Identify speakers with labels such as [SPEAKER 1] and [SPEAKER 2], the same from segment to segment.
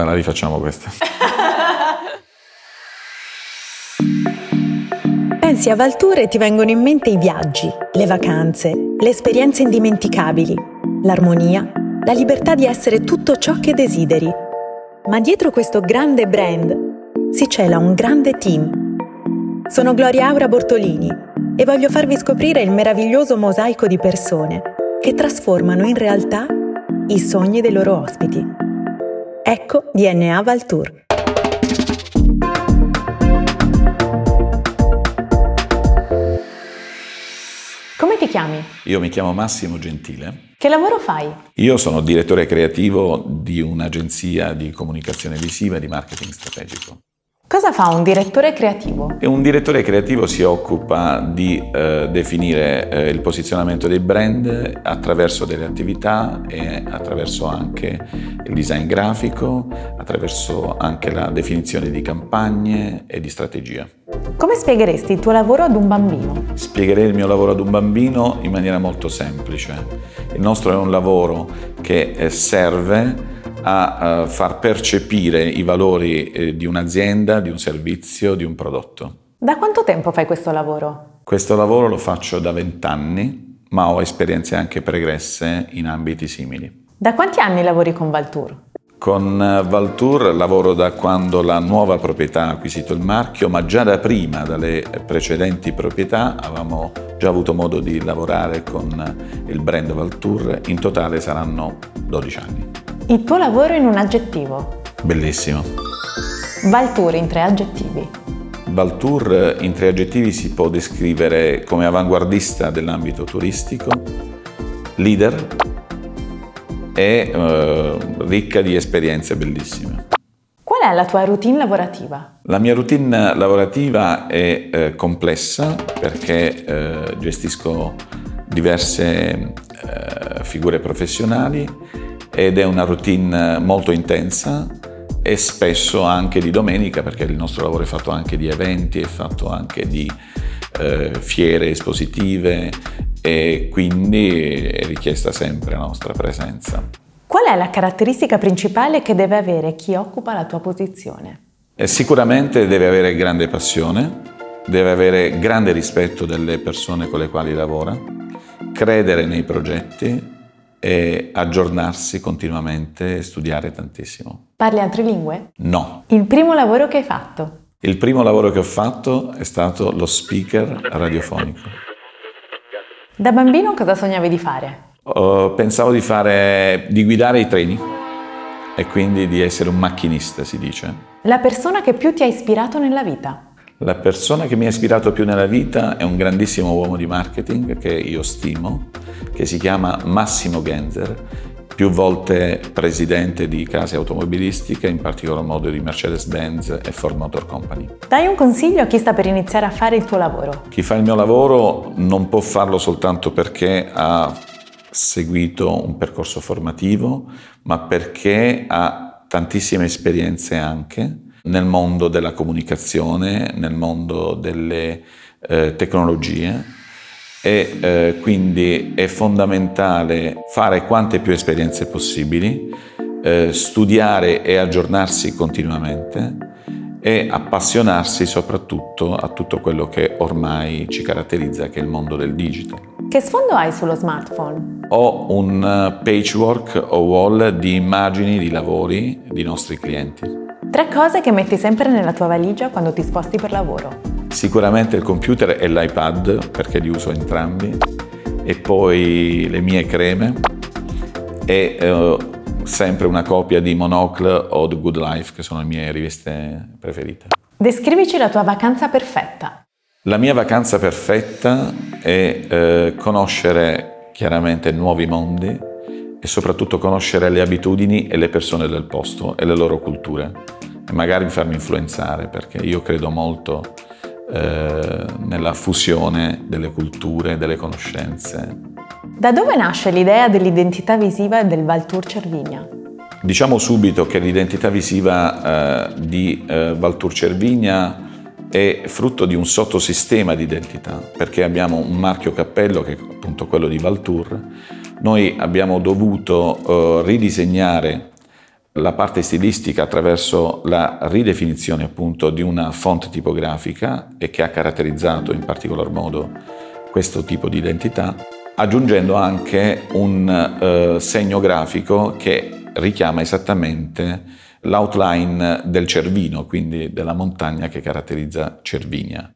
[SPEAKER 1] Allora rifacciamo questa.
[SPEAKER 2] Pensi a Valtour e ti vengono in mente i viaggi, le vacanze, le esperienze indimenticabili, l'armonia, la libertà di essere tutto ciò che desideri. Ma dietro questo grande brand si cela un grande team. Sono Gloria Aura Bortolini e voglio farvi scoprire il meraviglioso mosaico di persone che trasformano in realtà i sogni dei loro ospiti. Ecco DNA Valtour. Come ti chiami?
[SPEAKER 1] Io mi chiamo Massimo Gentile.
[SPEAKER 2] Che lavoro fai?
[SPEAKER 1] Io sono direttore creativo di un'agenzia di comunicazione visiva e di marketing strategico.
[SPEAKER 2] Cosa fa un direttore creativo?
[SPEAKER 1] Un direttore creativo si occupa di eh, definire eh, il posizionamento dei brand attraverso delle attività e attraverso anche il design grafico, attraverso anche la definizione di campagne e di strategia.
[SPEAKER 2] Come spiegheresti il tuo lavoro ad un bambino?
[SPEAKER 1] Spiegherei il mio lavoro ad un bambino in maniera molto semplice. Il nostro è un lavoro che eh, serve a uh, far percepire i valori eh, di un'azienda, di un servizio, di un prodotto.
[SPEAKER 2] Da quanto tempo fai questo lavoro?
[SPEAKER 1] Questo lavoro lo faccio da vent'anni, ma ho esperienze anche pregresse in ambiti simili.
[SPEAKER 2] Da quanti anni lavori con Valtour?
[SPEAKER 1] Con eh, Valtour lavoro da quando la nuova proprietà ha acquisito il marchio, ma già da prima, dalle precedenti proprietà, avevamo già avuto modo di lavorare con il brand Valtour. In totale saranno 12 anni.
[SPEAKER 2] Il tuo lavoro in un aggettivo.
[SPEAKER 1] Bellissimo.
[SPEAKER 2] Valtour in tre aggettivi.
[SPEAKER 1] Valtour in tre aggettivi si può descrivere come avanguardista dell'ambito turistico, leader e eh, ricca di esperienze bellissime.
[SPEAKER 2] Qual è la tua routine lavorativa?
[SPEAKER 1] La mia routine lavorativa è eh, complessa perché eh, gestisco diverse eh, figure professionali ed è una routine molto intensa e spesso anche di domenica perché il nostro lavoro è fatto anche di eventi, è fatto anche di eh, fiere espositive e quindi è richiesta sempre la nostra presenza.
[SPEAKER 2] Qual è la caratteristica principale che deve avere chi occupa la tua posizione?
[SPEAKER 1] E sicuramente deve avere grande passione, deve avere grande rispetto delle persone con le quali lavora, credere nei progetti e aggiornarsi continuamente e studiare tantissimo.
[SPEAKER 2] Parli altre lingue?
[SPEAKER 1] No.
[SPEAKER 2] Il primo lavoro che hai fatto?
[SPEAKER 1] Il primo lavoro che ho fatto è stato lo speaker radiofonico.
[SPEAKER 2] Da bambino cosa sognavi di fare?
[SPEAKER 1] Uh, pensavo di fare di guidare i treni e quindi di essere un macchinista, si dice.
[SPEAKER 2] La persona che più ti ha ispirato nella vita?
[SPEAKER 1] La persona che mi ha ispirato più nella vita è un grandissimo uomo di marketing che io stimo, che si chiama Massimo Genzer, più volte presidente di case automobilistiche, in particolar modo di Mercedes-Benz e Ford Motor Company.
[SPEAKER 2] Dai un consiglio a chi sta per iniziare a fare il tuo lavoro.
[SPEAKER 1] Chi fa il mio lavoro non può farlo soltanto perché ha seguito un percorso formativo, ma perché ha tantissime esperienze anche nel mondo della comunicazione, nel mondo delle eh, tecnologie e eh, quindi è fondamentale fare quante più esperienze possibili, eh, studiare e aggiornarsi continuamente e appassionarsi soprattutto a tutto quello che ormai ci caratterizza, che è il mondo del digital.
[SPEAKER 2] Che sfondo hai sullo smartphone?
[SPEAKER 1] Ho un eh, patchwork o wall di immagini di lavori di nostri clienti.
[SPEAKER 2] Tre cose che metti sempre nella tua valigia quando ti sposti per lavoro.
[SPEAKER 1] Sicuramente il computer e l'iPad, perché li uso entrambi, e poi le mie creme e eh, sempre una copia di Monocle o The Good Life, che sono le mie riviste preferite.
[SPEAKER 2] Descrivici la tua vacanza perfetta.
[SPEAKER 1] La mia vacanza perfetta è eh, conoscere chiaramente nuovi mondi e soprattutto conoscere le abitudini e le persone del posto e le loro culture e magari farmi influenzare perché io credo molto eh, nella fusione delle culture, delle conoscenze.
[SPEAKER 2] Da dove nasce l'idea dell'identità visiva del Valtour Cervinia?
[SPEAKER 1] Diciamo subito che l'identità visiva eh, di eh, Valtour Cervinia è frutto di un sottosistema di identità, perché abbiamo un marchio cappello che è appunto quello di Valtour. Noi abbiamo dovuto eh, ridisegnare la parte stilistica attraverso la ridefinizione appunto di una font tipografica e che ha caratterizzato in particolar modo questo tipo di identità, aggiungendo anche un eh, segno grafico che richiama esattamente l'outline del Cervino, quindi della montagna che caratterizza Cervinia.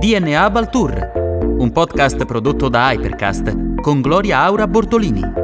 [SPEAKER 3] DNA Baltour, un podcast prodotto da Hypercast con Gloria Aura Bortolini.